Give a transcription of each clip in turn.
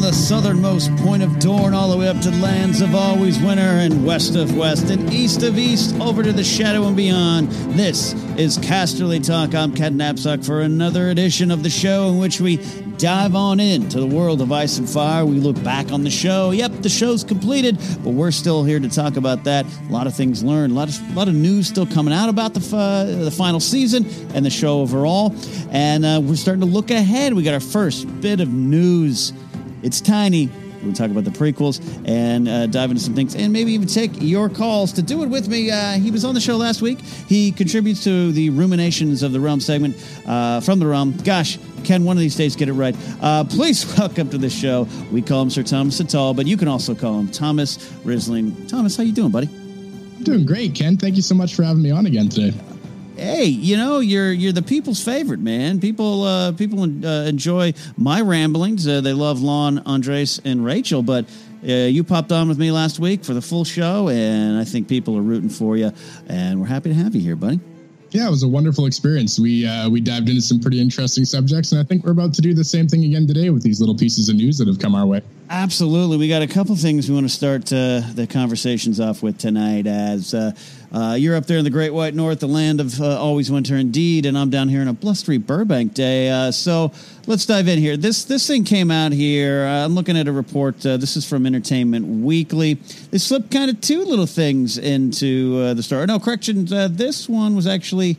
The southernmost point of Dorne all the way up to lands of always winter and west of west and east of east over to the shadow and beyond. This is Casterly Talk. I'm Ken Napzok for another edition of the show in which we dive on into the world of ice and fire. We look back on the show. Yep, the show's completed, but we're still here to talk about that. A lot of things learned, a lot of, a lot of news still coming out about the, uh, the final season and the show overall. And uh, we're starting to look ahead. We got our first bit of news it's tiny. We'll talk about the prequels and uh, dive into some things and maybe even take your calls to do it with me. Uh, he was on the show last week. He contributes to the Ruminations of the Realm segment uh, from the Realm. Gosh, Ken, one of these days get it right. Uh, please welcome to the show. We call him Sir Thomas Sital, but you can also call him Thomas Risling. Thomas, how you doing, buddy? I'm doing great, Ken. Thank you so much for having me on again today hey, you know, you're you're the people's favorite, man. People uh, people uh, enjoy my ramblings. Uh, they love Lon, Andres, and Rachel, but. Uh, you popped on with me last week for the full show, and I think people are rooting for you, and we're happy to have you here, buddy. Yeah, it was a wonderful experience. We uh, we dived into some pretty interesting subjects, and I think we're about to do the same thing again today with these little pieces of news that have come our way. Absolutely, we got a couple things we want to start uh, the conversations off with tonight. As uh, uh, you're up there in the Great White North, the land of uh, always winter indeed, and I'm down here in a blustery Burbank day. Uh, so let's dive in here. This this thing came out here. Uh, I'm looking at a report. This is from Entertainment Weekly. They slipped kind of two little things into the story. No correction. this one was actually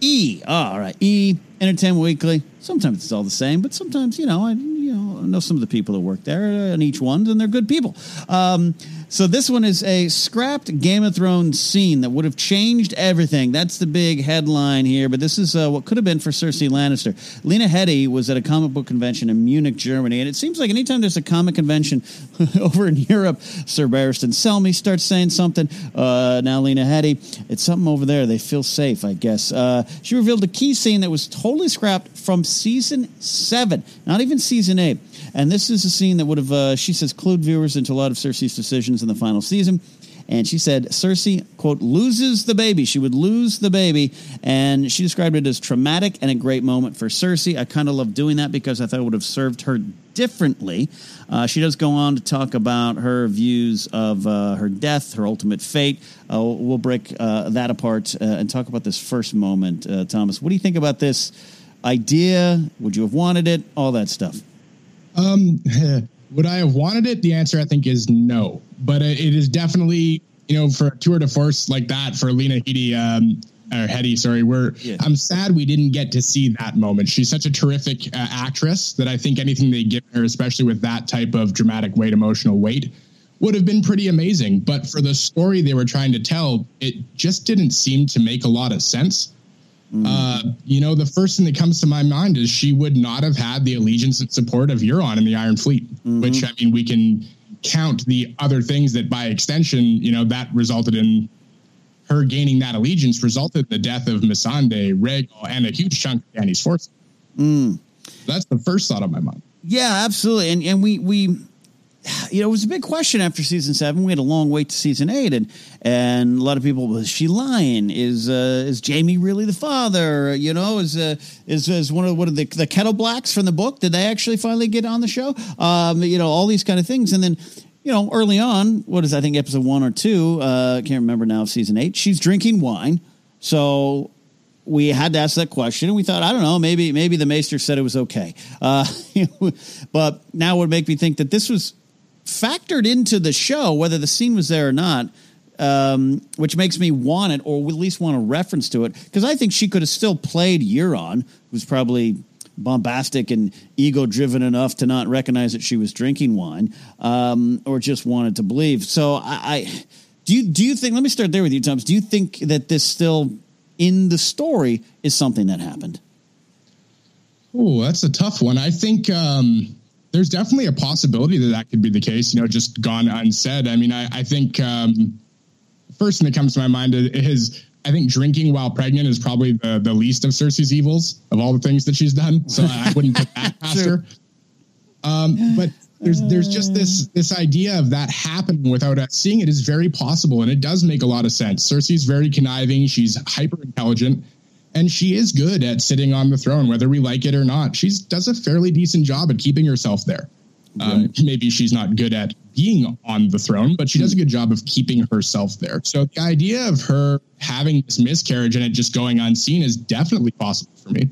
E. Oh, all right, E. Entertainment Weekly. Sometimes it's all the same, but sometimes you know I you know know some of the people that work there and each one, and they're good people. Um, so this one is a scrapped Game of Thrones scene that would have changed everything. That's the big headline here. But this is uh, what could have been for Cersei Lannister. Lena Headey was at a comic book convention in Munich, Germany, and it seems like anytime there's a comic convention over in Europe, Sir Barristan Selmy starts saying something. Uh, now Lena Headey, it's something over there. They feel safe, I guess. Uh, she revealed a key scene that was totally scrapped from season seven, not even season eight. And this is a scene that would have, uh, she says, clued viewers into a lot of Cersei's decisions in the final season. And she said Cersei, quote, loses the baby. She would lose the baby. And she described it as traumatic and a great moment for Cersei. I kind of love doing that because I thought it would have served her differently. Uh, she does go on to talk about her views of uh, her death, her ultimate fate. Uh, we'll break uh, that apart uh, and talk about this first moment. Uh, Thomas, what do you think about this idea? Would you have wanted it? All that stuff. Um, would I have wanted it? The answer I think is no. But it is definitely you know for a tour de force like that for Lena Headey. Um, or Headey, sorry. We're yeah. I'm sad we didn't get to see that moment. She's such a terrific uh, actress that I think anything they give her, especially with that type of dramatic weight, emotional weight, would have been pretty amazing. But for the story they were trying to tell, it just didn't seem to make a lot of sense. Mm. Uh, you know, the first thing that comes to my mind is she would not have had the allegiance and support of Euron in the Iron Fleet, mm-hmm. which I mean, we can count the other things that by extension, you know, that resulted in her gaining that allegiance, resulted in the death of Missandei, Rhaegal, and a huge chunk of Dany's force. Mm. That's the first thought on my mind. Yeah, absolutely. And and we we you know, it was a big question after season seven. We had a long wait to season eight, and and a lot of people was she lying? Is uh, is Jaime really the father? You know, is uh, is is one of what are the the Kettleblacks from the book? Did they actually finally get on the show? Um, you know, all these kind of things, and then. You know, early on, what is I think episode one or two? Uh, can't remember now. Season eight, she's drinking wine. So we had to ask that question, and we thought, I don't know, maybe maybe the Maester said it was okay. Uh, but now would make me think that this was factored into the show, whether the scene was there or not, um, which makes me want it or at least want a reference to it because I think she could have still played Euron, who's probably bombastic and ego driven enough to not recognize that she was drinking wine, um, or just wanted to believe. So I, I do you do you think? Let me start there with you, Thomas. Do you think that this still in the story is something that happened? Oh, that's a tough one. I think um, there's definitely a possibility that that could be the case. You know, just gone unsaid. I mean, I, I think um, first thing that comes to my mind is I think drinking while pregnant is probably the, the least of Cersei's evils of all the things that she's done. So I wouldn't put that past her. Um, but there's there's just this this idea of that happening without us seeing it is very possible, and it does make a lot of sense. Cersei's very conniving. She's hyper intelligent and she is good at sitting on the throne, whether we like it or not. She does a fairly decent job at keeping herself there. Um, maybe she's not good at being on the throne, but she does a good job of keeping herself there. So the idea of her having this miscarriage and it just going unseen is definitely possible for me.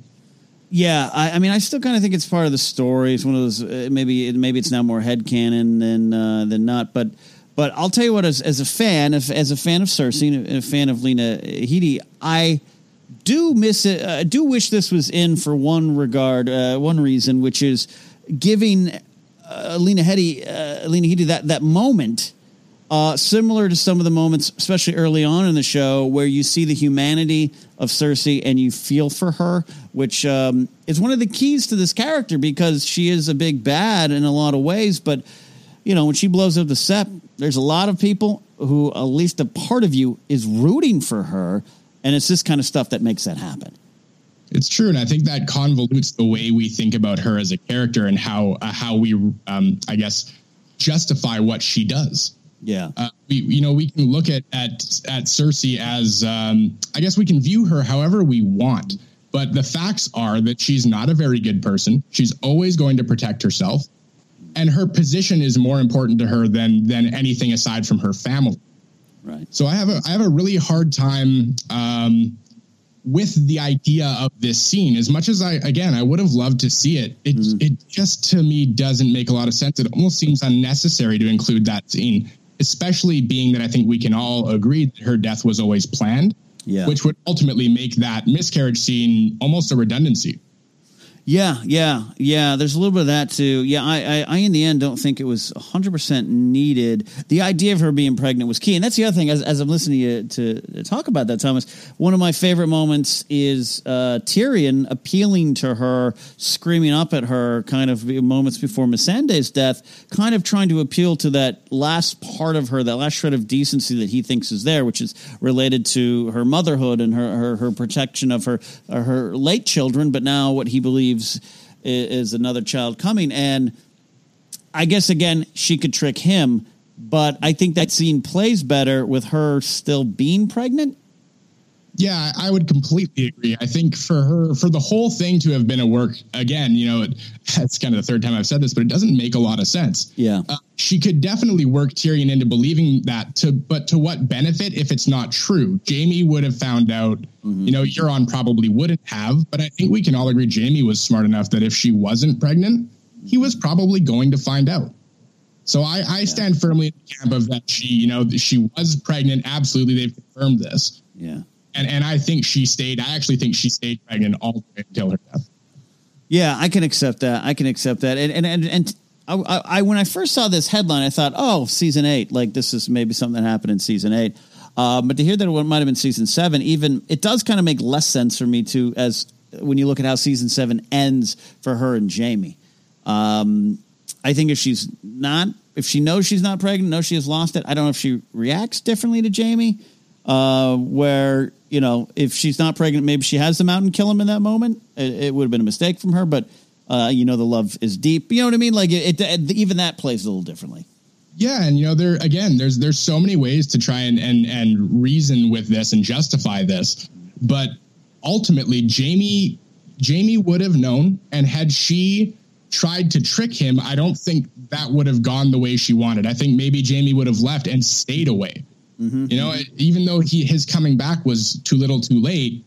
Yeah, I, I mean, I still kind of think it's part of the story. It's one of those uh, maybe maybe it's now more head canon than uh, than not, but. But I'll tell you what, as, as a fan, if, as a fan of Cersei and a fan of Lena Headey, I do miss it. I uh, do wish this was in for one regard, uh, one reason, which is giving uh, Lena Headey, uh, that that moment, uh, similar to some of the moments, especially early on in the show, where you see the humanity of Cersei and you feel for her, which um, is one of the keys to this character because she is a big bad in a lot of ways, but. You know, when she blows up the Sept, there's a lot of people who, at least a part of you, is rooting for her and it's this kind of stuff that makes that happen. It's true, and I think that convolutes the way we think about her as a character and how uh, how we, um, I guess, justify what she does. Yeah, uh, we you know we can look at at at Cersei as um, I guess we can view her however we want, but the facts are that she's not a very good person. She's always going to protect herself, and her position is more important to her than than anything aside from her family. Right. So I have a I have a really hard time um, with the idea of this scene. As much as I again I would have loved to see it, it mm. it just to me doesn't make a lot of sense. It almost seems unnecessary to include that scene, especially being that I think we can all agree that her death was always planned. Yeah. Which would ultimately make that miscarriage scene almost a redundancy. Yeah, yeah, yeah. There's a little bit of that too. Yeah, I, I, I in the end don't think it was 100 percent needed. The idea of her being pregnant was key, and that's the other thing. As, as I'm listening to you to talk about that, Thomas, one of my favorite moments is uh, Tyrion appealing to her, screaming up at her, kind of moments before Missandei's death, kind of trying to appeal to that last part of her, that last shred of decency that he thinks is there, which is related to her motherhood and her her, her protection of her her late children, but now what he believes believes is another child coming. And I guess again, she could trick him, but I think that scene plays better with her still being pregnant. Yeah, I would completely agree. I think for her, for the whole thing to have been a work again, you know, that's kind of the third time I've said this, but it doesn't make a lot of sense. Yeah, uh, she could definitely work Tyrion into believing that. To but to what benefit if it's not true? Jaime would have found out. Mm-hmm. You know, Euron probably wouldn't have, but I think we can all agree Jaime was smart enough that if she wasn't pregnant, he was probably going to find out. So I, I stand firmly in the camp of that she, you know, she was pregnant. Absolutely, they've confirmed this. Yeah and and I think she stayed. I actually think she stayed pregnant all the way until her death. Yeah, I can accept that. I can accept that. And and and, and I, I, when I first saw this headline, I thought, oh, season eight. Like this is maybe something that happened in season eight. Uh, but to hear that it might have been season seven, even it does kind of make less sense for me to as when you look at how season seven ends for her and Jaime. Um, I think if she's not, if she knows she's not pregnant, knows she has lost it, I don't know if she reacts differently to Jaime, Uh, where you know, if she's not pregnant, maybe she has them out and kill him in that moment. It, it would have been a mistake from her, but uh, you know, the love is deep. You know what I mean? Like it, it, even that plays a little differently. Yeah, and you know, there again, there's there's so many ways to try and and and reason with this and justify this, but ultimately, Jamie Jaime would have known, and had she tried to trick him, I don't think that would have gone the way she wanted. I think maybe Jaime would have left and stayed away. Mm-hmm. You know, even though he his coming back was too little, too late,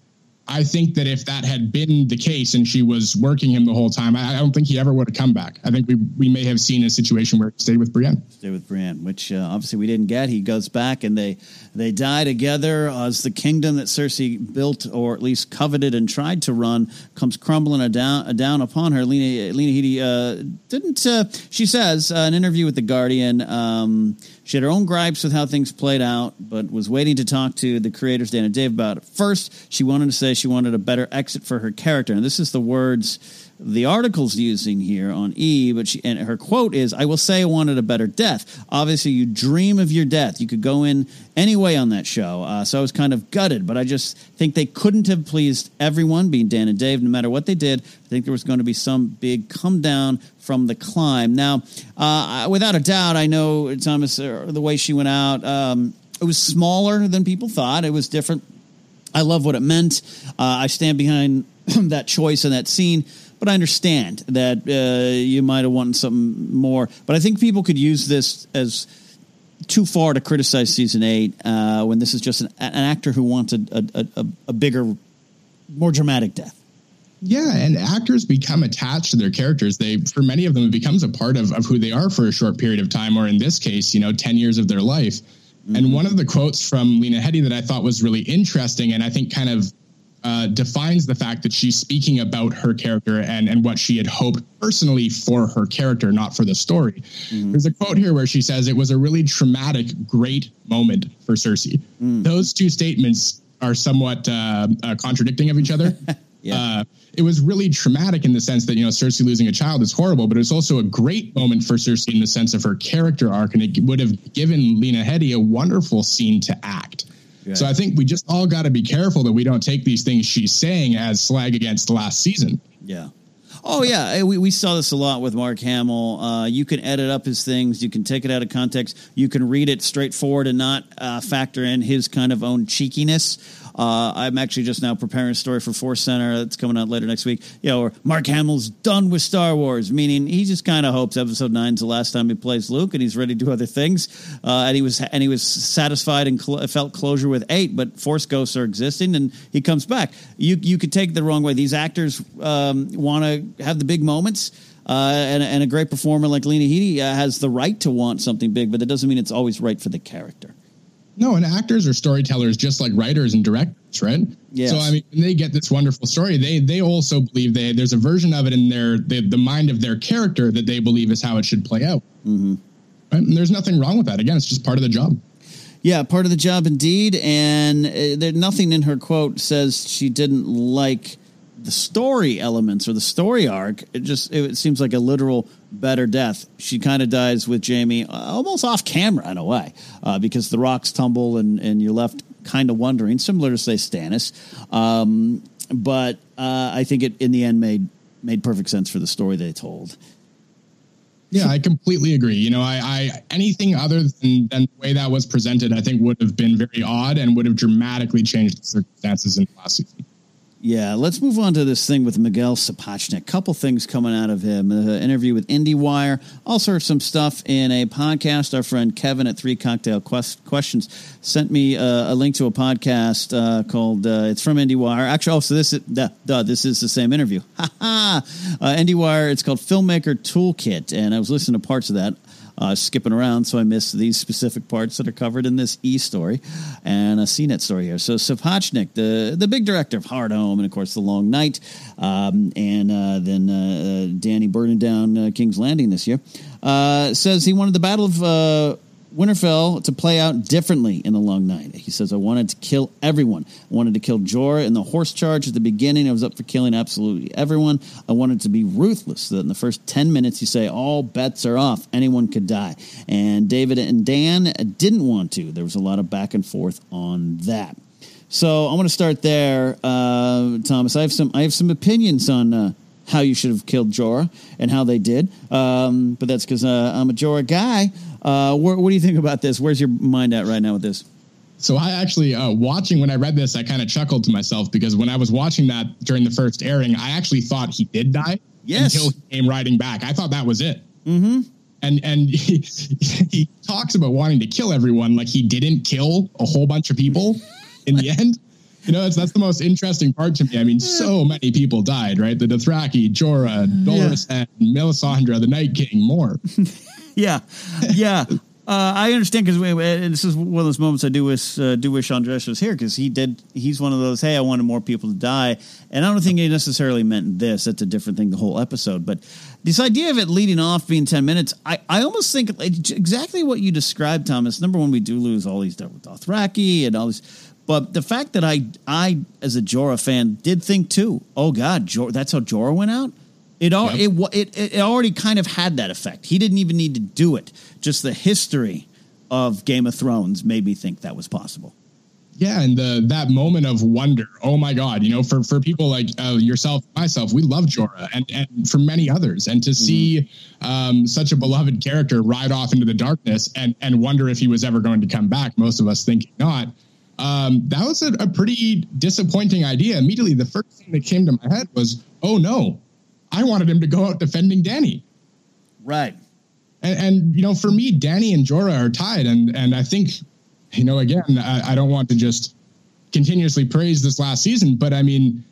I think that if that had been the case and she was working him the whole time, I, I don't think he ever would have come back. I think we we may have seen a situation where he stayed with Brienne. Stay with Brienne, which uh, obviously we didn't get. He goes back and they they die together as the kingdom that Cersei built or at least coveted and tried to run comes crumbling down down upon her. Lena Lena Headey uh, didn't. Uh, she says uh, an interview with the Guardian. Um, she had her own gripes with how things played out, but was waiting to talk to the creators, Dan and Dave, about it. First, she wanted to say she wanted a better exit for her character. And this is the words the article's using here on E, but she, and her quote is, I will say I wanted a better death. Obviously, you dream of your death. You could go in any way on that show. Uh, so I was kind of gutted, but I just think they couldn't have pleased everyone, being Dan and Dave, no matter what they did. I think there was going to be some big come down from the climb. Now, uh, without a doubt, I know Thomas, uh, the way she went out, um, it was smaller than people thought. It was different. I love what it meant. Uh, I stand behind that choice and that scene but I understand that uh, you might have wanted something more. But I think people could use this as too far to criticize season eight uh, when this is just an, an actor who wanted a, a, a, bigger, more dramatic death. Yeah, and actors become attached to their characters. They, for many of them, it becomes a part of, of who they are for a short period of time, or in this case, you know, ten years of their life. Mm-hmm. And one of the quotes from Lena Headey that I thought was really interesting, and I think kind of uh, defines the fact that she's speaking about her character and, and what she had hoped personally for her character, not for the story. Mm-hmm. There's a quote here where she says, It was a really traumatic, great moment for Cersei. Mm. Those two statements are somewhat uh, uh, contradicting of each other. yeah. Uh, it was really traumatic in the sense that, you know, Cersei losing a child is horrible, but it's also a great moment for Cersei in the sense of her character arc. And it would have given Lena Headey a wonderful scene to act. So I think we just all got to be careful that we don't take these things she's saying as slag against last season. Yeah. Oh yeah, we, we saw this a lot with Mark Hamill. Uh, you can edit up his things. You can take it out of context. You can read it straightforward and not uh, factor in his kind of own cheekiness. Uh, I'm actually just now preparing a story for Force Center that's coming out later next week. You know, Mark Hamill's done with Star Wars, meaning he just kind of hopes Episode Nine's the last time he plays Luke, and he's ready to do other things. Uh, and he was and he was satisfied and cl- felt closure with eight, but Force ghosts are existing, and he comes back. You you could take the wrong way. These actors um, want to have the big moments. Uh, and, and, a great performer like Lena Headey uh, has the right to want something big, but that doesn't mean it's always right for the character. No, and actors are storytellers just like writers and directors, right? Yeah. So I mean, when they get this wonderful story, they they also believe they there's a version of it in their the, the mind of their character that they believe is how it should play out. Mm-hmm. Right? And there's nothing wrong with that. Again, it's just part of the job. Yeah, part of the job indeed. And uh, there nothing in her quote says she didn't like the story elements or the story arc. It just it seems like a literal better death. She kind of dies with Jaime uh, almost off camera in a way uh, because the rocks tumble and, and you're left kind of wondering, similar to say Stannis. Um, but uh, I think it in the end made made perfect sense for the story they told. Yeah, I completely agree. You know, I, I anything other than, than the way that was presented, I think would have been very odd and would have dramatically changed the circumstances in the last season. Yeah, let's move on to this thing with Miguel Sapochnik. Couple things coming out of him. An interview with IndieWire. Also, some stuff in a podcast. Our friend Kevin at Three Cocktail Quest- Questions sent me uh, a link to a podcast uh, called. Uh, it's from IndieWire. Actually, oh, so this is duh, duh, this is the same interview. Ha ha. Uh, IndieWire. It's called Filmmaker Toolkit, and I was listening to parts of that uh, skipping around, so I missed these specific parts that are covered in this E story and a CNET story here. So Sapochnik, the the big director of Hardhome, and of course The Long Night, um, and uh, then uh, uh Dany burning down uh, King's Landing this year, uh, says he wanted the Battle of Winterfell to play out differently in the long night. He says, I wanted to kill everyone. I wanted to kill Jorah in the horse charge at the beginning. I was up for killing absolutely everyone. I wanted to be ruthless so that in the first 10 minutes you say, all bets are off. Anyone could die. And David and Dan didn't want to. There was a lot of back and forth on that. So I want to start there, uh, Thomas. I have some I have some opinions on uh, how you should have killed Jorah and how they did. Um, but that's because uh, I'm a Jorah guy. Uh, wh- what do you think about this? Where's your mind at right now with this? So I actually uh, watching when I read this, I kind of chuckled to myself because when I was watching that during the first airing, I actually thought he did die yes. until he came riding back. I thought that was it. Mm-hmm. And and he, he talks about wanting to kill everyone, like he didn't kill a whole bunch of people in the end. You know, that's that's the most interesting part to me. I mean, so many people died, right? The Dothraki, Jorah, Dolorous yeah. and Melisandre, the Night King, more. yeah, yeah. Uh, I understand because this is one of those moments I do wish uh, do wish Andres was here because he did. He's one of those. Hey, I wanted more people to die, and I don't think he necessarily meant this. That's a different thing. The whole episode, but this idea of it leading off being ten minutes, I, I almost think exactly what you described, Thomas. Number one, we do lose all these Dothraki and all these, but the fact that I I as a Jorah fan did think too. Oh God, Jor- that's how Jorah went out. It, al- yep. it, it, it already kind of had that effect. He didn't even need to do it. Just the history of Game of Thrones made me think that was possible. Yeah, and the that moment of wonder. Oh my God! You know, for for people like uh, yourself, myself, we love Jorah, and and for many others, and to mm-hmm. see um, such a beloved character ride off into the darkness and and wonder if he was ever going to come back. Most of us thinking not. Um, that was a, a pretty disappointing idea. Immediately, the first thing that came to my head was, "Oh no, I wanted him to go out defending Dany." Right. And, and, you know, for me, Dany and Jorah are tied, and and I think, you know, again, I, I don't want to just continuously praise this last season, but I mean,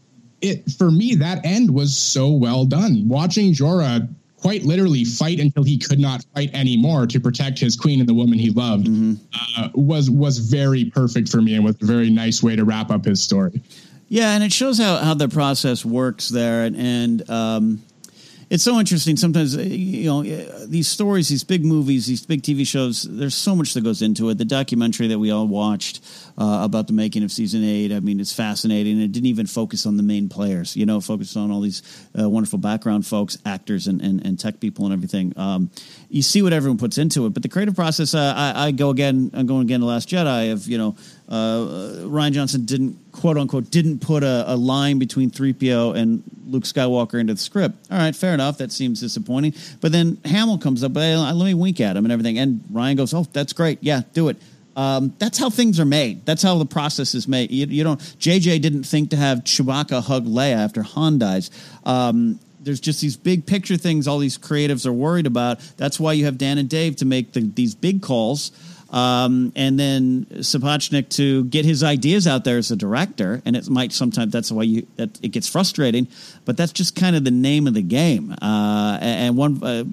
it for me that end was so well done. Watching Jorah quite literally fight until he could not fight anymore to protect his queen and the woman he loved mm-hmm. uh, was was very perfect for me and was a very nice way to wrap up his story. Yeah, and it shows how, how the process works there, and, and um, it's so interesting. Sometimes uh, you know uh, these stories, these big movies, these big TV shows. There's so much that goes into it. The documentary that we all watched uh, about the making of season eight. I mean, it's fascinating. It didn't even focus on the main players. You know, focused on all these uh, wonderful background folks, actors, and, and, and tech people and everything. Um, you see what everyone puts into it, but the creative process. Uh, I, I, go again. I'm going again to Last Jedi. Of you know, uh, Rian Johnson didn't quote unquote didn't put a, a line between 3PO and Luke Skywalker into the script. All right, fair enough. That seems disappointing. But then Hamill comes up, hey, let me wink at him and everything. And Rian goes, oh, that's great. Yeah, do it. Um, that's how things are made. That's how the process is made. You, you, don't. JJ didn't think to have Chewbacca hug Leia after Han dies. Um, there's just these big picture things all these creatives are worried about. That's why you have Dan and Dave to make the, these big calls um, and then Sapochnik to get his ideas out there as a director, and it might sometimes that's why you that it gets frustrating, but that's just kind of the name of the game. Uh, and one uh,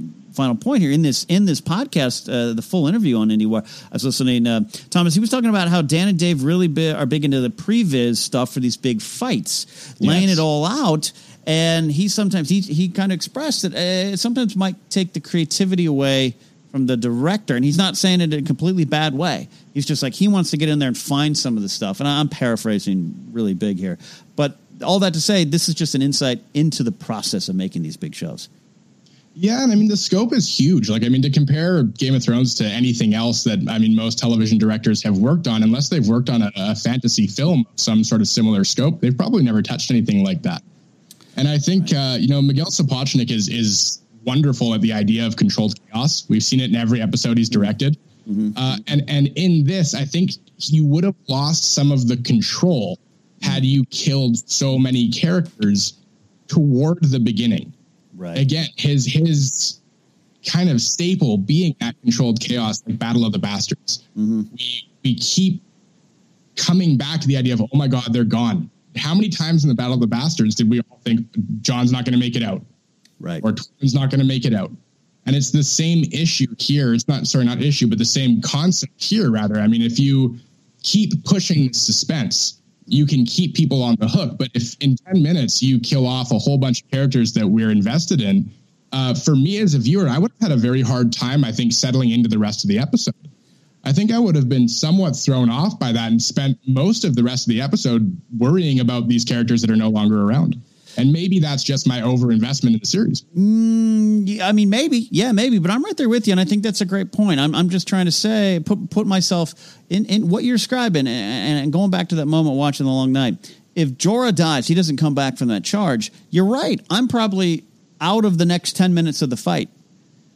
final point here in this in this podcast, uh, the full interview on IndieWire, I was listening. Uh, Thomas, he was talking about how Dan and Dave really be, are big into the previs stuff for these big fights, laying yes. it all out. And he sometimes he he kind of expressed that uh, it sometimes might take the creativity away from the director, and he's not saying it in a completely bad way. He's just like he wants to get in there and find some of the stuff. And I'm paraphrasing really big here, but all that to say, this is just an insight into the process of making these big shows. Yeah, and I mean the scope is huge. Like I mean to compare Game of Thrones to anything else that I mean most television directors have worked on, unless they've worked on a, a fantasy film of some sort of similar scope, they've probably never touched anything like that. And I think uh, you know Miguel Sapochnik is is wonderful at the idea of controlled chaos. We've seen it in every episode he's directed. Mm-hmm. Uh, and and in this, I think you would have lost some of the control had you killed so many characters toward the beginning. Right. Again, his his kind of staple being that controlled chaos, like Battle of the Bastards. Mm-hmm. We we keep coming back to the idea of oh my god, they're gone. How many times in the Battle of the Bastards did we all think Jon's not going to make it out? right? Or Twin's not going to make it out. And it's the same issue here. It's not sorry, not issue, but the same concept here. Rather, I mean, if you keep pushing suspense, you can keep people on the hook. But if in ten minutes you kill off a whole bunch of characters that we're invested in, uh, for me as a viewer, I would have had a very hard time. I think settling into the rest of the episode. I think I would have been somewhat thrown off by that and spent most of the rest of the episode worrying about these characters that are no longer around. And maybe that's just my overinvestment in the series. Mm, I mean, maybe, yeah, maybe. But I'm right there with you, and I think that's a great point. I'm, I'm just trying to say, put put myself in, in what you're describing, and, and going back to that moment watching the Long Night. If Jorah dies, he doesn't come back from that charge. You're right. I'm probably out of the next ten minutes of the fight.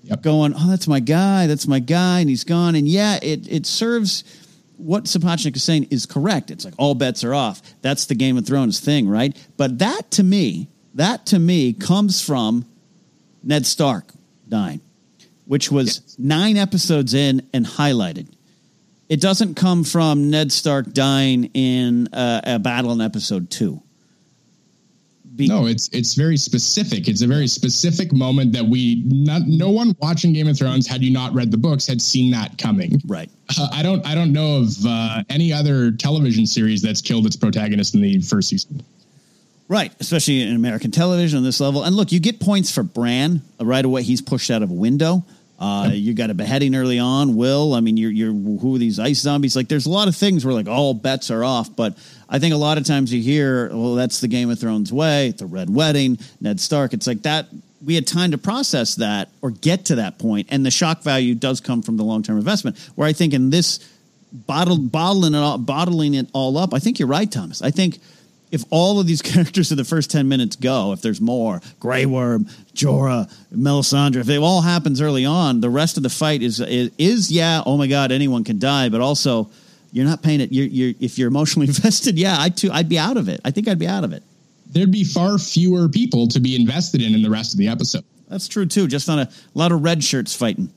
Yep. Going, oh, that's my guy. That's my guy, and he's gone. And yeah, it it serves what Sapochnik is saying is correct. It's like all bets are off. That's the Game of Thrones thing, right? But that to me, that to me comes from Ned Stark dying, which was yes. nine episodes in and highlighted. It doesn't come from Ned Stark dying in uh, a battle in episode two. Be- no, it's it's very specific. It's a very specific moment that we not no one watching Game of Thrones had you not read the books had seen that coming. Right. Uh, I don't I don't know of uh, any other television series that's killed its protagonist in the first season. Right, especially in American television on this level. And look, you get points for Bran right away. He's pushed out of a window. Uh, yep. You got a beheading early on. Will, I mean, you're, you're who are these ice zombies? Like, there's a lot of things where like all bets are off. But I think a lot of times you hear, well, that's the Game of Thrones way, the Red Wedding, Ned Stark. It's like that. We had time to process that or get to that point, and the shock value does come from the long term investment. Where I think in this bottle, bottling it all, bottling it all up, I think you're right, Thomas. I think if all of these characters in the first 10 minutes go, if there's more, Grey Worm, Jorah, Melisandre, if it all happens early on, the rest of the fight is, is, is yeah, oh my God, anyone can die, but also you're not paying it. You're, you're, if you're emotionally invested, yeah, I too, I'd be out of it. I think I'd be out of it. There'd be far fewer people to be invested in in the rest of the episode. That's true too. Just on a, a lot of red shirts fighting.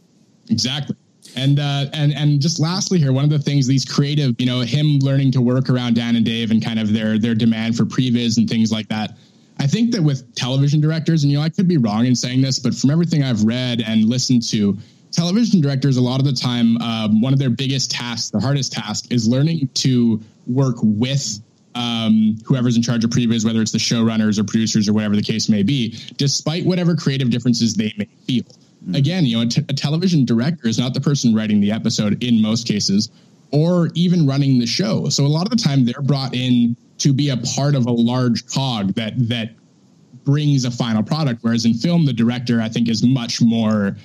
Exactly. And uh, and and just lastly here, one of the things these creative, you know, him learning to work around Dan and Dave and kind of their their demand for previs and things like that. I think that with television directors, and you know, I could be wrong in saying this, but from everything I've read and listened to, television directors a lot of the time, um, one of their biggest tasks, their hardest task, is learning to work with um, whoever's in charge of previs, whether it's the showrunners or producers or whatever the case may be, despite whatever creative differences they may feel. Mm-hmm. Again, you know, a, t- a television director is not the person writing the episode in most cases, or even running the show. So a lot of the time, they're brought in to be a part of a large cog that that brings a final product. Whereas in film, the director I think is much more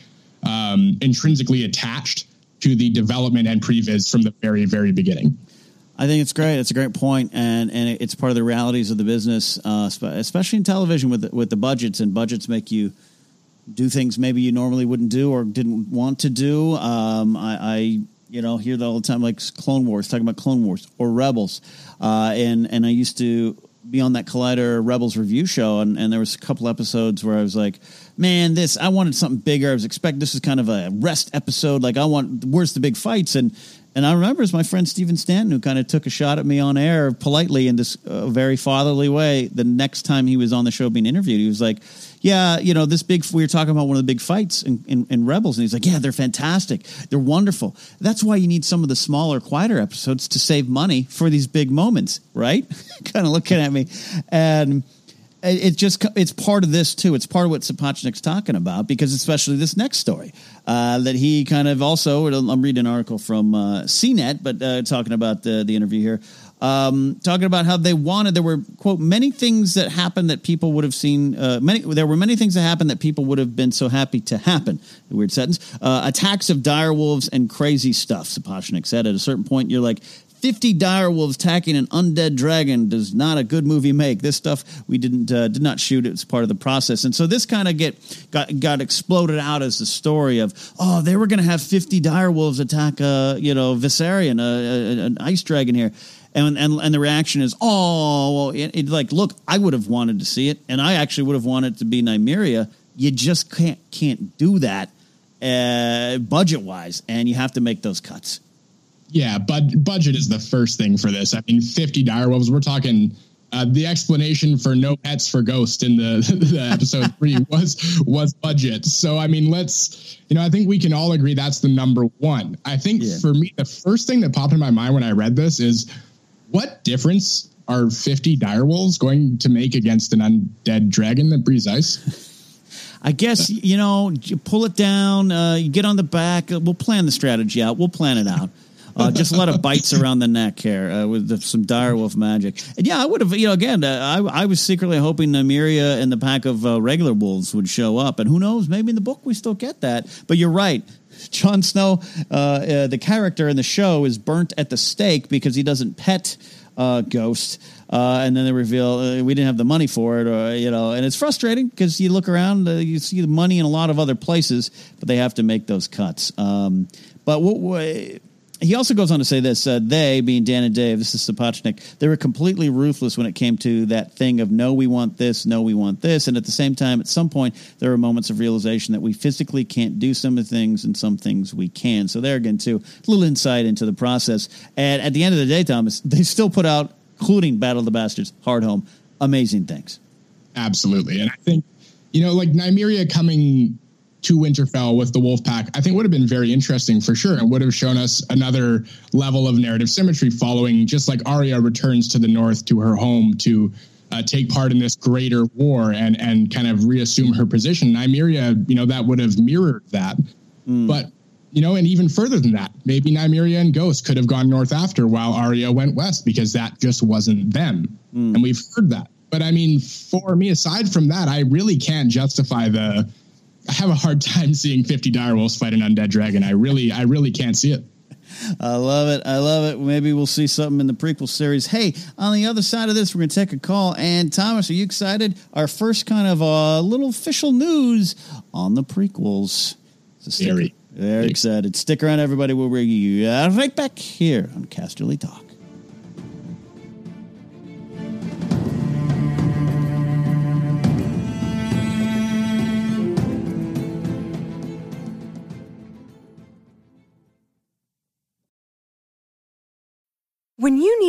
um, intrinsically attached to the development and previs from the very very beginning. I think it's great. It's a great point, and and it's part of the realities of the business, uh, especially in television with the, with the budgets. And budgets make you do things maybe you normally wouldn't do or didn't want to do. Um, I, I, you know hear that all the time, like Clone Wars, talking about Clone Wars or Rebels, uh, and and I used to be on that Collider Rebels review show, and, and there was a couple episodes where I was like, man, this I wanted something bigger. I was expecting this is kind of a rest episode. Like I want where's the big fights and and I remember it's my friend Stephen Stanton who kind of took a shot at me on air politely in this uh, very fatherly way. The next time he was on the show being interviewed, he was like, "Yeah, you know, this big. We were talking about one of the big fights in, in, in Rebels, and he's like, "Yeah, they're fantastic. They're wonderful. That's why you need some of the smaller, quieter episodes to save money for these big moments, right?" kind of looking at me, and it's just it's part of this too. It's part of what Sapochnik's talking about because especially this next story uh, that he kind of also. I'm reading an article from uh, CNET, but uh, talking about the the interview here, um, talking about how they wanted. There were quote many things that happened that people would have seen. Uh, many there were many things that happened that people would have been so happy to happen. weird sentence. Uh, attacks of dire wolves and crazy stuff. Sapochnik said at a certain point, you're like, 50 dire wolves attacking an undead dragon does not a good movie make. This stuff we didn't uh, did not shoot. It was part of the process, and so this kind of get got got exploded out as the story of oh they were going to have 50 dire wolves attack a you know Viserion, a, a, an ice dragon here. And, and and the reaction is, oh, well, it, it, like, look, I would have wanted to see it, and I actually would have wanted to be Nymeria. You just can't can't do that uh, budget wise, and you have to make those cuts. Yeah, but budget is the first thing for this. I mean, 50 direwolves. We're talking uh, the explanation for no pets for Ghost in the, the episode three was was budget. So I mean, let's you know, I think we can all agree that's the number one. I think yeah. for me, the first thing that popped in my mind when I read this is what difference are 50 direwolves going to make against an undead dragon that breathes ice? I guess you know, you pull it down. Uh, you get on the back. We'll plan the strategy out. We'll plan it out. Uh, just a lot of bites around the neck here uh, with the, some direwolf magic. And yeah, I would have, you know, again, uh, I, I was secretly hoping Nymeria and the pack of uh, regular wolves would show up. And who knows, maybe in the book we still get that. But you're right. Jon Snow, uh, uh, the character in the show, is burnt at the stake because he doesn't pet Ghost. and then they reveal we didn't have the money for it, or you know, and it's frustrating because you look around, you see the money in a lot of other places, but they have to make those cuts. Um, but what, what he also goes on to say this: uh, they, being Dan and Dave, this is Sapochnik, they were completely ruthless when it came to that thing of no, we want this, no, we want this, and at the same time, at some point, there are moments of realization that we physically can't do some of the things, and some things we can. So there again, too, a little insight into the process. And at the end of the day, Thomas, they still put out, including Battle of the Bastards, Hardhome, amazing things. Absolutely, and I think you know, like Nymeria coming to Winterfell with the wolf pack, I think would have been very interesting for sure and would have shown us another level of narrative symmetry following just like Arya returns to the north to her home to uh, take part in this greater war and and kind of reassume her position. Nymeria, you know, that would have mirrored that. Mm. But you know, and even further than that, maybe Nymeria and Ghost could have gone north after while Arya went west because that just wasn't them. Mm. And we've heard that. But I mean, for me, aside from that, I really can't justify the I have a hard time seeing 50 direwolves fight an undead dragon. I really, I really can't see it. I love it. I love it. Maybe we'll see something in the prequel series. Hey, on the other side of this, we're going to take a call. And Thomas, are you excited? Our first kind of uh, little official news on the prequels. So very, very excited. Stick around, everybody. We'll bring you right back here on Casterly Talk.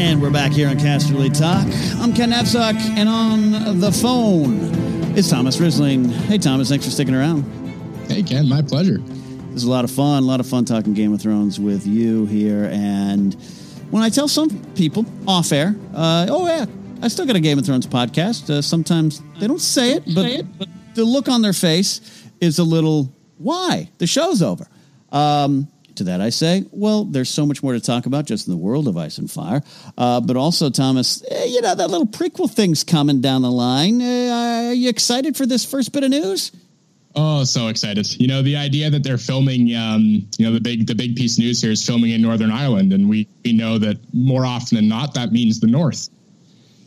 And we're back here on Casterly Talk. I'm Ken Napzok, and on the phone is Thomas Risling. Hey, Thomas, thanks for sticking around. Hey, Ken, my pleasure. This is a lot of fun, a lot of fun talking Game of Thrones with you here. And when I tell some people off air, uh, oh, yeah, I still got a Game of Thrones podcast. Uh, sometimes they don't say it, but, it, but the look on their face is a little, why? The show's over. Um, to that, I say, well, there's so much more to talk about just in the world of Ice and Fire. Uh, but also, Thomas, eh, you know, that little prequel thing's coming down the line. Uh, are you excited for this first bit of news? Oh, so excited! You know, the idea that they're filming, um, you know, the big the big piece of news here is filming in Northern Ireland, and we we know that more often than not that means the North.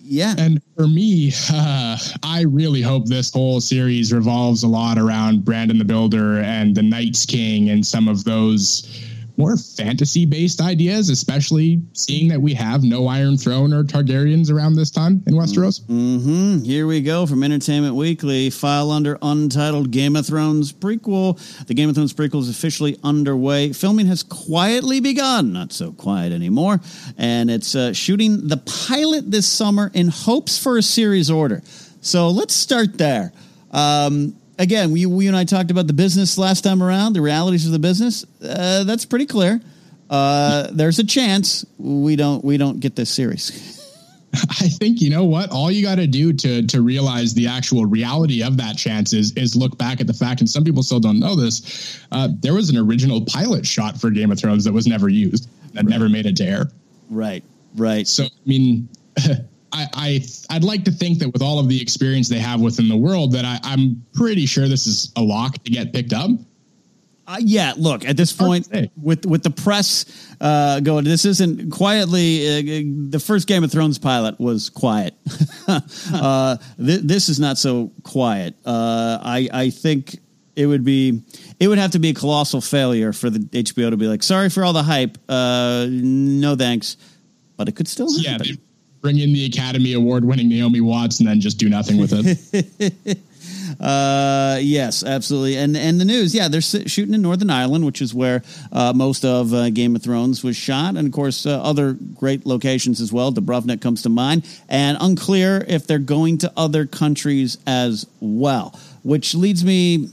Yeah. And for me, uh, I really hope this whole series revolves a lot around Brandon the Builder and the Night's King and some of those more fantasy based ideas, especially seeing that we have no Iron Throne or Targaryens around this time in Westeros. Mm-hmm. Here we go from Entertainment Weekly. File under Untitled Game of Thrones prequel. The Game of Thrones prequel is officially underway. Filming has quietly begun, not so quiet anymore, and it's uh, shooting the pilot this summer in hopes for a series order. So let's start there. Um, again, we, we and I talked about the business last time around, the realities of the business. Uh, that's pretty clear. Uh, there's a chance we don't we don't get this series. I think you know what. All you got to do to to realize the actual reality of that chance is is look back at the fact, and some people still don't know this. Uh, there was an original pilot shot for Game of Thrones that was never used, that right. never made it to air. Right, right. So I mean, I, I I'd like to think that with all of the experience they have within the world, that I, I'm pretty sure this is a lock to get picked up. Uh, yeah, look at this point with with the press uh, going. This isn't quietly. Uh, the first Game of Thrones pilot was quiet. uh, th- this is not so quiet. Uh, I I think it would be it would have to be a colossal failure for the HBO to be like, sorry for all the hype. Uh, no thanks, but it could still happen. Yeah, bring in the Academy Award winning Naomi Watts and then just do nothing with it. uh, yes, absolutely. And and the news, yeah, they're shooting in Northern Ireland, which is where uh, most of uh, Game of Thrones was shot, and of course uh, other great locations as well. Dubrovnik comes to mind, and unclear if they're going to other countries as well. Which leads me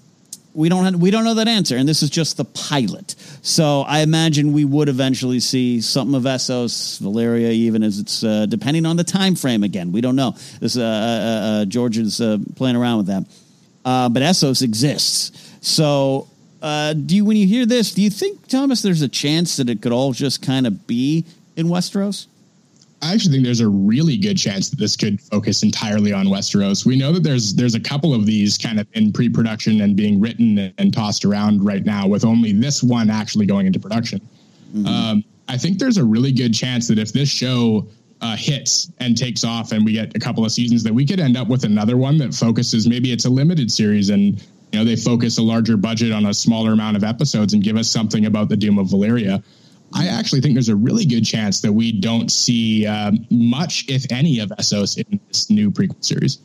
we don't have, we don't know that answer, and this is just the pilot. So I imagine we would eventually see something of Essos, Valyria, even as it's uh, depending on the time frame. Again, we don't know. This uh, uh, uh George is uh, playing around with that, uh, but Essos exists. So do you when you hear this, do you think Thomas, there's a chance that it could all just kind of be in Westeros? I actually think there's a really good chance that this could focus entirely on Westeros. We know that there's there's a couple of these kind of in pre-production and being written and tossed around right now, with only this one actually going into production. Mm-hmm. Um, I think there's a really good chance that if this show uh, hits and takes off, and we get a couple of seasons, that we could end up with another one that focuses. Maybe it's a limited series, and you know they focus a larger budget on a smaller amount of episodes and give us something about the Doom of Valyria. I actually think there's a really good chance that we don't see uh, much, if any, of Essos in this new prequel series.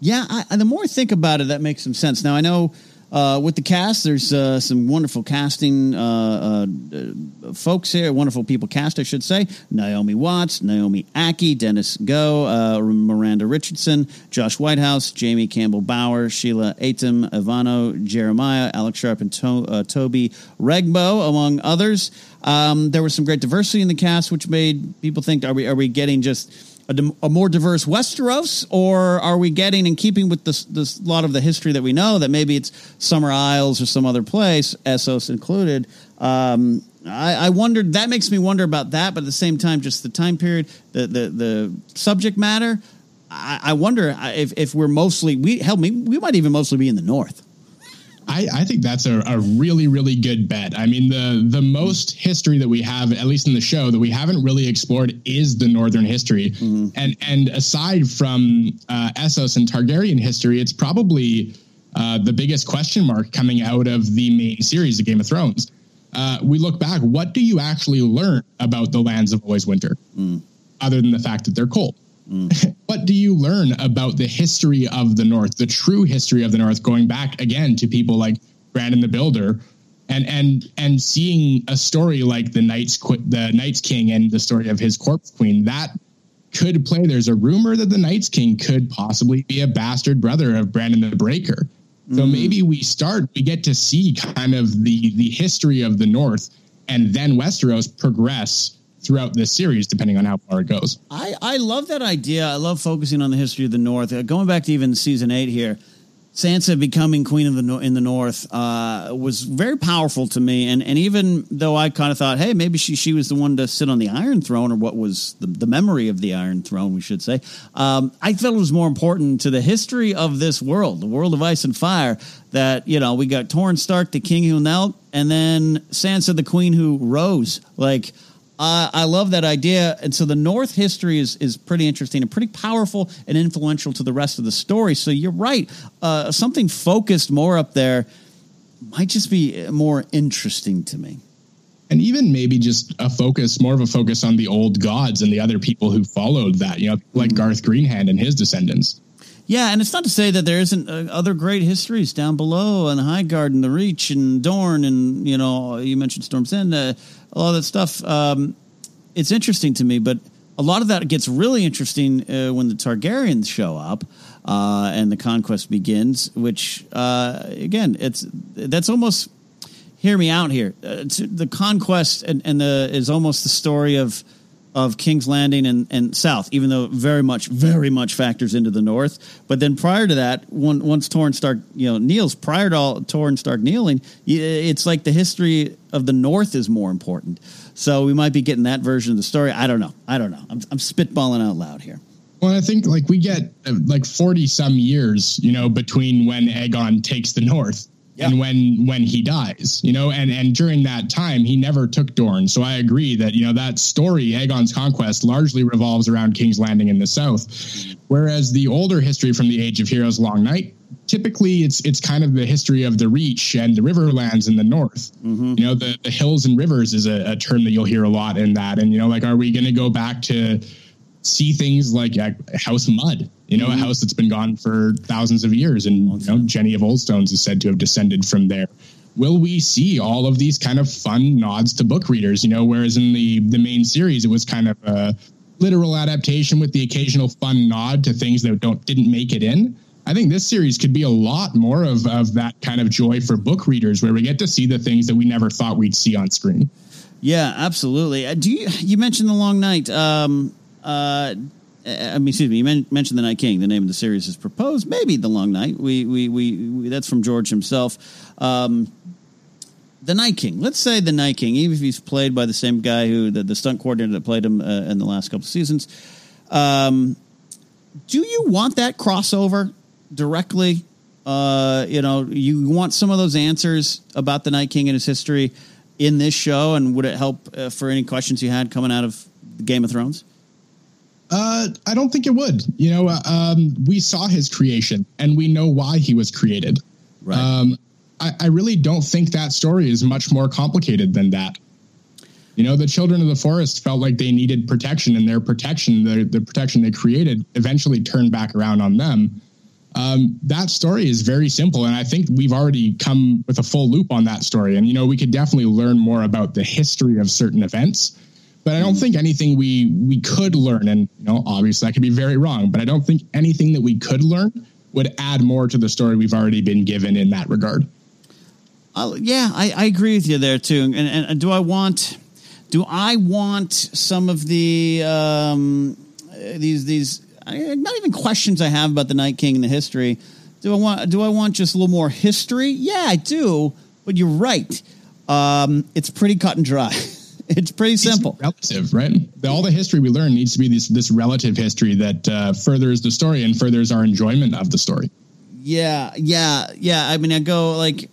Yeah, I, the more I think about it, that makes some sense. Now I know uh, with the cast, there's uh, some wonderful casting uh, uh folks here, wonderful people cast, I should say. Naomi Watts, Naomi Ackie, Denise Gough, uh, Miranda Richardson, Josh Whitehouse, Jamie Campbell Bower, Sheila Atim, Ivanno, Jeremiah, Alex Sharp, and to- uh, Toby Regbo, among others. Um, there was some great diversity in the cast, which made people think: Are we are we getting just a, a, more diverse Westeros, or are we getting in keeping with this this lot of the history that we know that maybe it's Summer Isles or some other place, Essos included? Um, I, I wondered. That makes me wonder about that, but at the same time, just the time period, the the, the subject matter. I, I wonder if, if we're mostly we help me. We might even mostly be in the north. I, I think that's a, a, really, really good bet. I mean, the the most history that we have, at least in the show, that we haven't really explored is the Northern history. Mm-hmm. And and aside from uh, Essos and Targaryen history, it's probably uh, the biggest question mark coming out of the main series of Game of Thrones. Uh, we look back, what do you actually learn about the lands of Always Winter, mm. other than the fact that they're cold? Mm. what do you learn about the history of the North, the true history of the North, going back again to people like Brandon the Builder, and and and seeing a story like the Night's the Night's King and the story of his corpse queen that could play. There's a rumor that the Night's King could possibly be a bastard brother of Brandon the Breaker. So mm. maybe we start, we get to see kind of the the history of the North, and then Westeros progress throughout this series, depending on how far it goes. I, I love that idea. I love focusing on the history of the North. Uh, going back to even season eight here, Sansa becoming queen of the no- in the North uh, was very powerful to me. And and even though I kind of thought, hey, maybe she she was the one to sit on the Iron Throne, or what was the, the memory of the Iron Throne, we should say. Um, I felt it was more important to the history of this world, the world of ice and fire. That you know, we got Torrhen Stark, the king who knelt, and then Sansa, the queen who rose. Like uh, I love that idea, and so the North history is is pretty interesting and pretty powerful and influential to the rest of the story. So you're right, uh, something focused more up there might just be more interesting to me. And even maybe just a focus, more of a focus on the old gods and the other people who followed that, you know, like mm. Garth Greenhand and his descendants. Yeah, and it's not to say that there isn't uh, other great histories down below and High Highgarden, the Reach, and Dorne, and you know, you mentioned Storm's End. Uh, a lot of that stuff. Um, it's interesting to me, but a lot of that gets really interesting uh, when the Targaryens show up uh, and the conquest begins. Which, uh, again, it's that's almost. Hear me out here. Uh, the conquest and, and the is almost the story of of King's Landing and, and South, even though very much, very much factors into the North. But then prior to that, one, once Torrhen Stark, you know, kneels, prior to all Torrhen Stark kneeling, it's like the history of the North is more important. So we might be getting that version of the story. I don't know. I don't know. I'm, I'm spitballing out loud here. Well, I think like we get uh, like 40 some years, you know, between when Aegon takes the North and when when he dies you know and and during that time he never took dorne. So i agree that you know that story aegon's conquest largely revolves around king's landing in the south. Whereas the older history from the age of heroes long night typically it's it's kind of the history of the reach and the riverlands in the north. Mm-hmm. you know the, the hills and rivers is a, a term that you'll hear a lot in that. And you know like are we going to go back to see things like House Mudd, you know, mm-hmm. a house that's been gone for thousands of years. And, you know, Jenny of Oldstones is said to have descended from there. Will we see all of these kind of fun nods to book readers, you know, whereas in the, the main series, it was kind of a literal adaptation with the occasional fun nod to things that don't, didn't make it in. I think this series could be a lot more of, of that kind of joy for book readers where we get to see the things that we never thought we'd see on screen. Yeah, absolutely. Uh, do you you mentioned the long night? Um, uh, I mean, excuse me. You mentioned the Night King. The name of the series is proposed. Maybe the Long Night. We we we, we that's from George himself. Um, the Night King. Let's say the Night King, even if he's played by the same guy who the, the stunt coordinator that played him uh, in the last couple of seasons. Um, do you want that crossover directly? Uh, you know, you want some of those answers about the Night King and his history in this show, and would it help uh, for any questions you had coming out of Game of Thrones? Uh, I don't think it would. You know, uh, um, we saw his creation, and we know why he was created. Right. Um, I, I really don't think that story is much more complicated than that. You know, the children of the forest felt like they needed protection, and their protection, the, the protection they created, eventually turned back around on them. Um, that story is very simple, and I think we've already come with a full loop on that story. And you know, we could definitely learn more about the history of certain events, but I don't think anything we we could learn. And you know, obviously, I could be very wrong, but I don't think anything that we could learn would add more to the story we've already been given in that regard. Uh, yeah, I, I, agree with you there too. And, and, do I want do I want some of the um, these these not even questions I have about the Night King and the history? Do I want do I want just a little more history? Yeah, I do. But you're right. Um, it's pretty cut and dry. it's pretty simple. It's relative, right? All the history we learn needs to be this this relative history that uh, furthers the story and furthers our enjoyment of the story. Yeah, yeah, yeah. I mean, I go like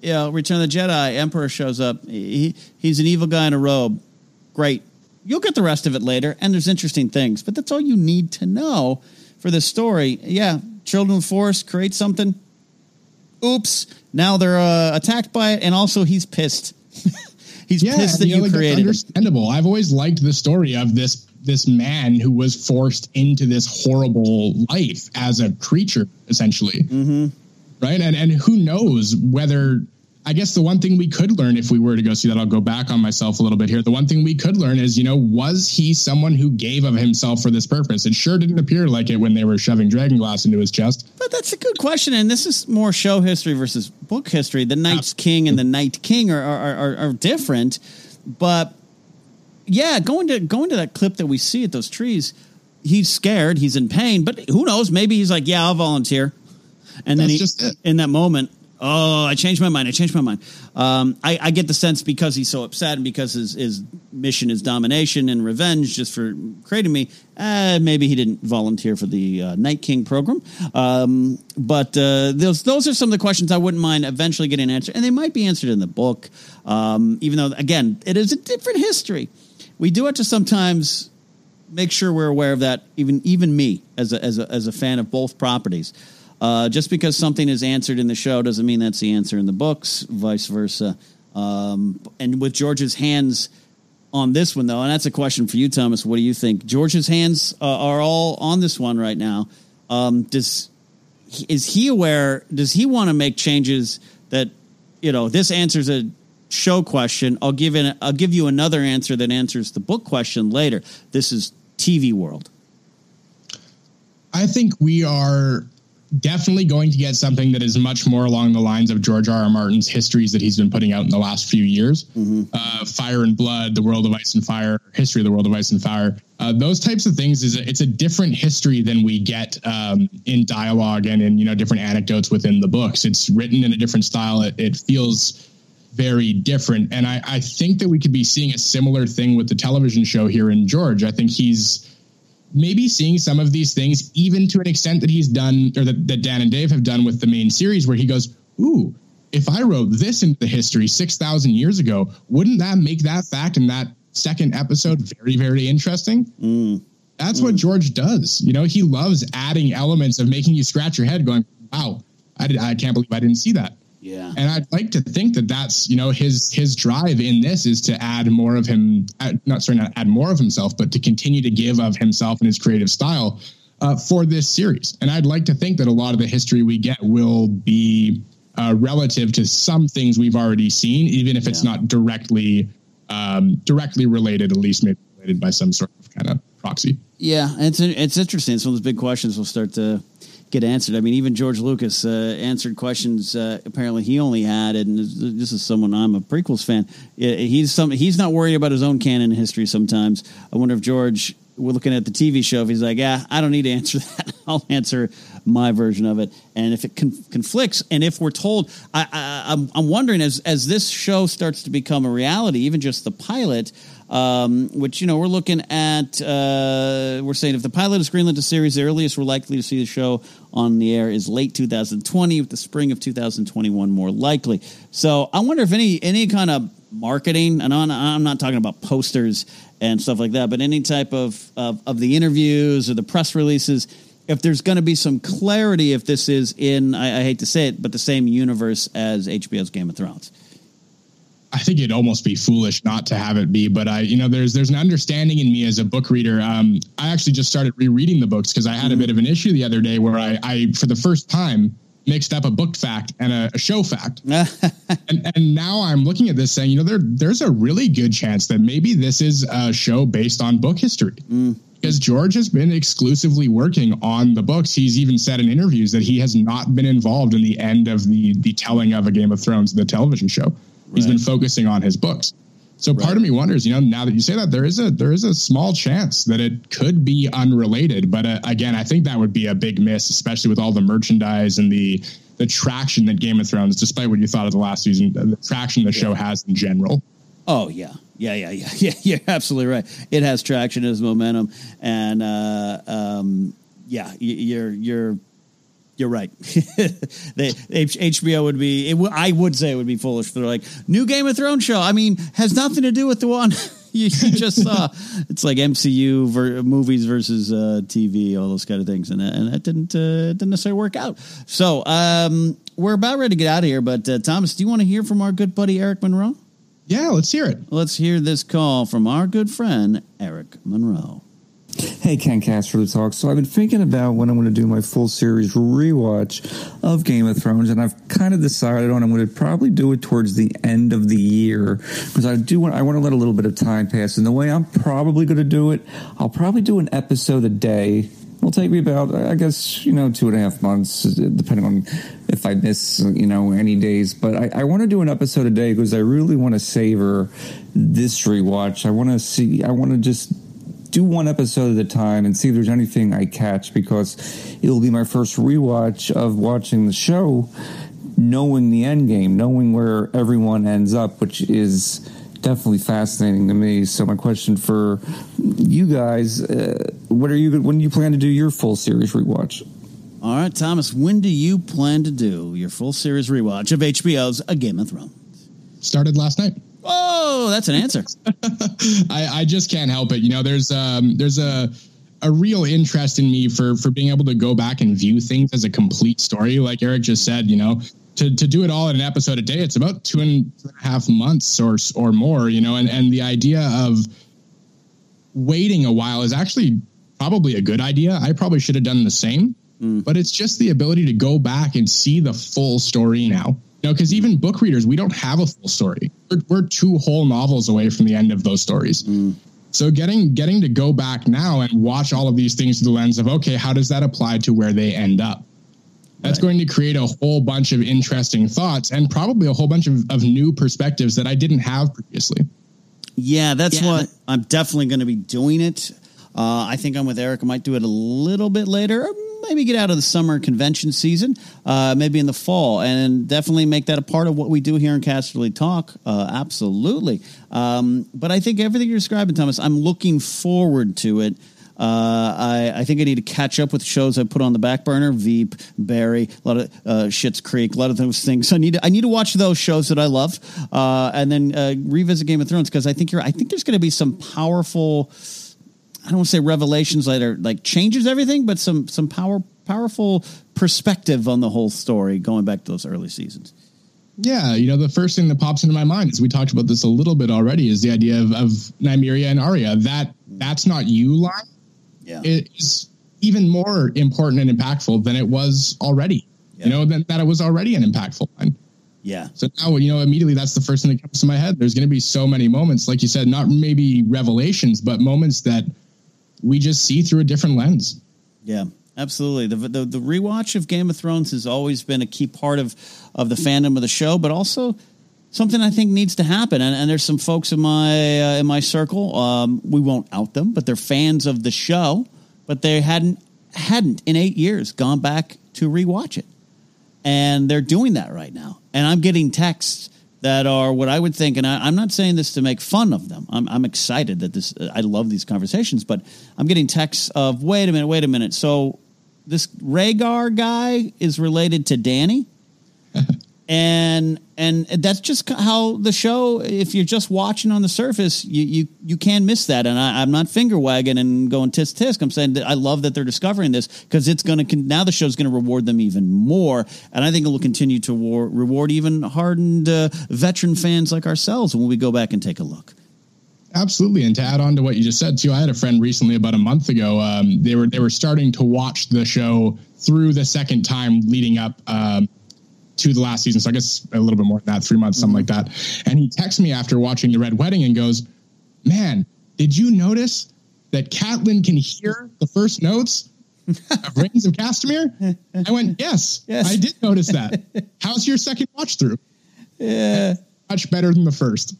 you know, Return of the Jedi, Emperor shows up. He he's an evil guy in a robe. Great. You'll get the rest of it later, and there's interesting things, but that's all you need to know for this story. Yeah, Children of the create something. Oops! Now they're uh, attacked by it, and also he's pissed. he's yeah, pissed that you, know, like created. Understandable. I've always liked the story of this this man who was forced into this horrible life as a creature, essentially. Mm-hmm. Right, and and who knows whether I guess the one thing we could learn if we were to go see that, I'll go back on myself a little bit here. The one thing we could learn is, you know, was he someone who gave of himself for this purpose? It sure didn't appear like it when they were shoving dragon glass into his chest. But that's a good question. And this is more show history versus book history. The Night's King and the Night King are, are, are, are different. But yeah, going to going to that clip that we see at those trees, he's scared, he's in pain, but who knows? Maybe he's like, Yeah, I'll volunteer. And That's then he, in that moment, Oh, I changed my mind. I changed my mind. Um, I, I, get the sense because he's so upset and because his, his mission is domination and revenge just for creating me, uh, maybe he didn't volunteer for the uh, Night King program. Um, but uh, those, those are some of the questions I wouldn't mind eventually getting answered. And they might be answered in the book, um, even though, again, it is a different history. We do have to sometimes make sure we're aware of that, even, even me as a, as, a, as a fan of both properties. Uh, just because something is answered in the show doesn't mean that's the answer in the books, vice versa. Um, and with George's hands on this one, though, and that's a question for you, Thomas. What do you think? George's hands uh, are all on this one right now. Um, does is he aware? Does he want to make changes that you know? This answers a show question. I'll give it. I'll give you another answer that answers the book question later. This is TV world. I think we are definitely going to get something that is much more along the lines of George R. R. Martin's histories that he's been putting out in the last few years. Mm-hmm. Uh, Fire and Blood, The World of Ice and Fire, History of the World of Ice and Fire. Uh, those types of things is a, it's a different history than we get um, in dialogue and in you know different anecdotes within the books. It's written in a different style. It, it feels very different, and I, I think that we could be seeing a similar thing with the television show here in George. I think he's maybe seeing some of these things, even to an extent that he's done or that, that Dan and Dave have done with the main series, where he goes, Ooh, if I wrote this into the history 6,000 years ago, wouldn't that make that fact in that second episode very, very interesting? Mm. That's mm. what George does. You know, he loves adding elements of making you scratch your head going, wow, I, did, I can't believe I didn't see that. Yeah. And I'd like to think that that's, you know, his his drive in this is to add more of him, not sorry, not add more of himself, but to continue to give of himself and his creative style uh, for this series. And I'd like to think that a lot of the history we get will be uh, relative to some things we've already seen, even if it's yeah. not directly um, directly related, at least maybe related by some sort of kind of proxy. Yeah, it's it's interesting. Some of those big questions will start to get answered. I mean, even George Lucas uh, answered questions. Uh, apparently, he only had, and this is someone I'm a prequels fan. He's some he's not worried about his own canon history. Sometimes I wonder if George, we're looking at the TV show, if he's like, yeah, I don't need to answer that. I'll answer my version of it. And if it con- conflicts, and if we're told, I, I'm wondering as as this show starts to become a reality, even just the pilot um, which you know we're looking at. Uh, we're saying if the pilot is greenlit to series, the earliest we're likely to see the show on the air is late 2020, with the spring of 2021 more likely. So I wonder if any any kind of marketing, and I'm, not talking about posters and stuff like that, but any type of of, of the interviews or the press releases. If there's going to be some clarity, if this is in, I, I hate to say it, but the same universe as HBO's Game of Thrones. I think it'd almost be foolish not to have it be. But I, you know, there's there's an understanding in me as a book reader. Um, I actually just started rereading the books because I had a mm-hmm. bit of an issue the other day where I, I for the first time mixed up a book fact and a, a show fact. and, and now I'm looking at this saying, you know, there there's a really good chance that maybe this is a show based on book history. Mm. Because George has been exclusively working on the books. He's even said in interviews that he has not been involved in the end of the the telling of a Game of Thrones, the television show. He's been focusing on his books. So right. part of me wonders, you know, now that you say that, there is a there is a small chance that it could be unrelated. But uh, again, I think that would be a big miss, especially with all the merchandise and the the traction that Game of Thrones, despite what you thought of the last season, the traction the yeah. show has in general. Oh yeah, yeah, yeah, yeah, yeah. You're absolutely right. It has traction, it has momentum, and uh, um, yeah, you're you're you're right. they, HBO would be. It, I would say it would be foolish. They're like new Game of Thrones show. I mean, has nothing to do with the one you, you, just saw. it's like MCU ver, movies versus uh, TV, all those kind of things, and and that didn't uh, didn't necessarily work out. So um, we're about ready to get out of here. But uh, Thomas, do you want to hear from our good buddy Eric Monroe? Yeah, let's hear it. Let's hear this call from our good friend Eric Monroe. Hey, Ken Cast for the Talk. So I've been thinking about when I'm going to do my full series rewatch of Game of Thrones, and I've kind of decided on I'm going to probably do it towards the end of the year because I do want I want to let a little bit of time pass. And the way I'm probably going to do it, I'll probably do an episode a day. It'll take me about, I guess, you know, two and a half months, depending on if I miss, you know, any days. But I, I want to do an episode a day because I really want to savor this rewatch. I want to see, I want to just do one episode at a time and see if there's anything I catch because it'll be my first rewatch of watching the show, knowing the end game, knowing where everyone ends up, which is definitely fascinating to me. So my question for you guys: uh, What are you? When do you plan to do your full series rewatch? All right, Thomas. When do you plan to do your full series rewatch of HBO's A Game of Thrones? Started last night. Oh, that's an answer. I, I just can't help it. You know, there's um there's a a real interest in me for for being able to go back and view things as a complete story. Like Eric just said, you know, to to do it all in an episode a day, it's about two and a half months or or more. You know, and and the idea of waiting a while is actually probably a good idea. I probably should have done the same, mm. but it's just the ability to go back and see the full story now know, because even book readers, we don't have a full story. We're, we're, two whole novels away from the end of those stories. Mm. So getting getting to go back now and watch all of these things through the lens of okay, how does that apply to where they end up? That's right. going to create a whole bunch of interesting thoughts and probably a whole bunch of, of new perspectives that I didn't have previously. Yeah, that's yeah. what I'm definitely going to be doing it. Uh, I think I'm with Eric. I might do it a little bit later, maybe get out of the summer convention season, uh, maybe in the fall, and definitely make that a part of what we do here in Casterly Talk. Uh, absolutely. Um, but I think everything you're describing, Thomas, I'm looking forward to it. Uh, I, I, think I need to catch up with shows I put on the back burner: Veep, Barry, a lot of uh, Schitt's Creek, a lot of those things. So I need to, I need to watch those shows that I love, uh, and then uh, revisit Game of Thrones because I think you're I think there's going to be some powerful I don't want to say revelations later, like changes everything, but some some power powerful perspective on the whole story going back to those early seasons. Yeah, you know, the first thing that pops into my mind is we talked about this a little bit already is the idea of, of Nymeria and Arya. That that's not you line. Yeah. Is even more important and impactful than it was already. Yeah. You know, than that it was already an impactful line. Yeah. So now, you know, immediately that's the first thing that comes to my head. There's going to be so many moments, like you said, not maybe revelations, but moments that we just see through a different lens. Yeah. Absolutely. The, the the rewatch of Game of Thrones has always been a key part of of the fandom of the show, but also something I think needs to happen. And, and there's some folks in my uh, in my circle. Um, we won't out them, but they're fans of the show, but they hadn't hadn't in eight years gone back to rewatch it, and they're doing that right now. And I'm getting texts that are what I would think, and I, am not saying this to make fun of them. I'm, I'm excited that this. I love these conversations, but I'm getting texts of, wait a minute, wait a minute. So this Rhaegar guy is related to Dany. And and that's just how the show if you're just watching on the surface you you, you can miss that. And I, am not finger wagging and going tisk tisk. I'm saying i love that they're discovering this because it's going to now the show's going to reward them even more. And i think it will continue to war, reward even hardened uh, veteran fans like ourselves when we go back and take a look. Absolutely, and to add on to what you just said too, I had a friend recently about a month ago. Um, they were they were starting to watch the show through the second time leading up um, to the last season. So I guess a little bit more than that, three months, something mm-hmm. like that. And he texts me after watching the Red Wedding and goes, "Man, did you notice that Catelyn can hear the first notes of Rains of Castamere?" I went, "Yes, yes, I did notice that. How's your second watch through?" Yeah, much better than the first.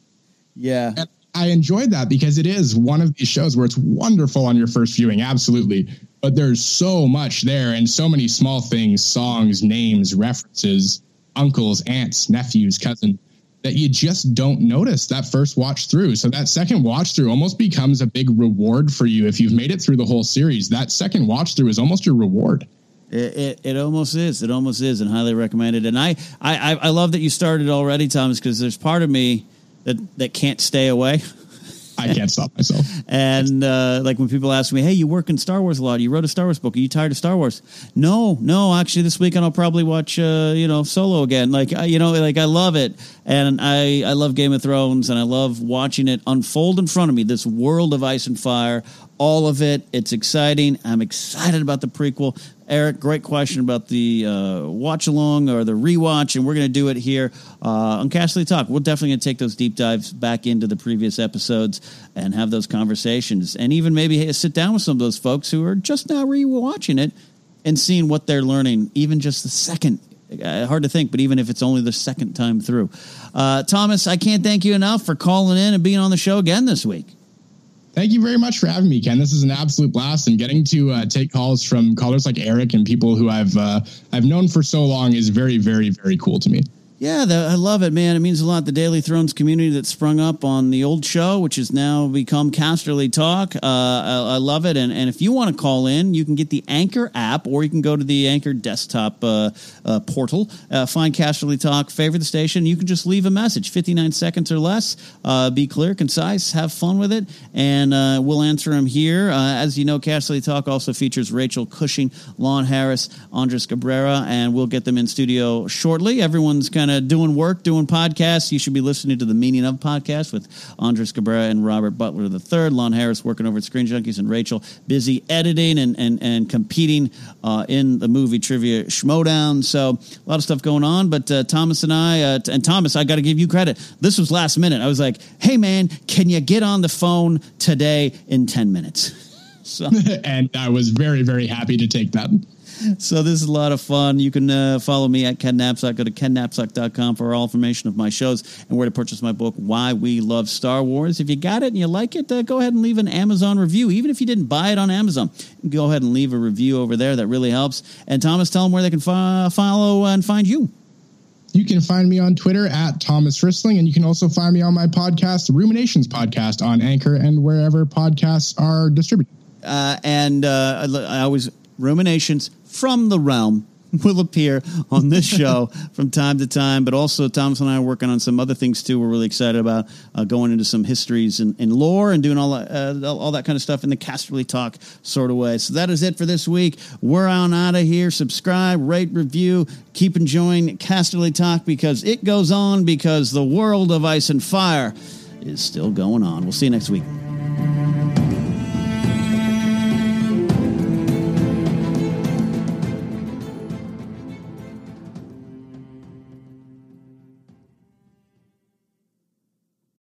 Yeah. And I enjoyed that because it is one of these shows where it's wonderful on your first viewing, absolutely. But there's so much there and so many small things, songs, names, references, uncles, aunts, nephews, cousins that you just don't notice that first watch through. So that second watch through almost becomes a big reward for you if you've made it through the whole series. That second watch through is almost your reward. It, it, it, almost is. It almost is, and highly recommended. And I, I, I love that you started already, Thomas, because there's part of me that that can't stay away. I can't stop myself. and uh, like when people ask me, "Hey, you work in Star Wars a lot. You wrote a Star Wars book. Are you tired of Star Wars?" No, no. Actually, this weekend I'll probably watch, uh, you know, Solo again. Like, you know, like I love it, and I I love Game of Thrones, and I love watching it unfold in front of me. This world of ice and fire, all of it. It's exciting. I'm excited about the prequel. Eric, great question about the uh, watch along or the rewatch, and we're going to do it here uh, on Casterly Talk. We're definitely going to take those deep dives back into the previous episodes and have those conversations, and even maybe sit down with some of those folks who are just now rewatching it and seeing what they're learning, even just the second. Uh, hard to think, but even if it's only the second time through. Uh, Thomas, I can't thank you enough for calling in and being on the show again this week. Thank you very much for having me, Ken. This is an absolute blast, and getting to uh, take calls from callers like Eric and people who I've uh, I've known for so long is very, very, very cool to me. Yeah, the, I love it, man. It means a lot. The Daily Thrones community that sprung up on the old show, which has now become Casterly Talk. Uh, I, I, love it. And, and if you want to call in, you can get the Anchor app or you can go to the Anchor desktop uh, uh, portal, uh, find Casterly Talk, favorite the station. You can just leave a message, 59 seconds or less. Uh, be clear, concise, have fun with it, and uh, we'll answer them here. as you know, Casterly Talk also features Rachel Cushing, Lon Harris, Andres Cabrera, and we'll get them in studio shortly. Everyone's kind kind of doing work, doing podcasts, you should be listening to the Meaning of podcast with Andres Cabrera and Robert Butler III. Lon Harris working over at Screen Junkies and Rachel busy editing and and, and competing uh, in the movie trivia Schmoedown. So a lot of stuff going on. But uh, Thomas and I, uh, and Thomas, I got to give you credit. This was last minute. I was like, hey man, can you get on the phone today in 10 minutes? So. and I was very, very happy to take that so this is a lot of fun. You can uh, follow me at Ken Napzok. Go to kennapzok.com for all information of my shows and where to purchase my book, Why We Love Star Wars. If you got it and you like it, uh, go ahead and leave an Amazon review. Even if you didn't buy it on Amazon, go ahead and leave a review over there. That really helps. And Thomas, tell them where they can fo- follow and find you. You can find me on Twitter at Thomas Rissling, and you can also find me on my podcast, Ruminations Podcast, on Anchor and wherever podcasts are distributed. Uh, and uh, I always ruminations from the realm will appear on this show from time to time. But also, Thomas and I are working on some other things too. We're really excited about uh, going into some histories and, and, lore and doing all that, uh, all that kind of stuff in the Casterly Talk sort of way. So that is it for this week. We're on out of here. Subscribe, rate, review. Keep enjoying Casterly Talk because it goes on because the world of ice and fire is still going on. We'll see you next week.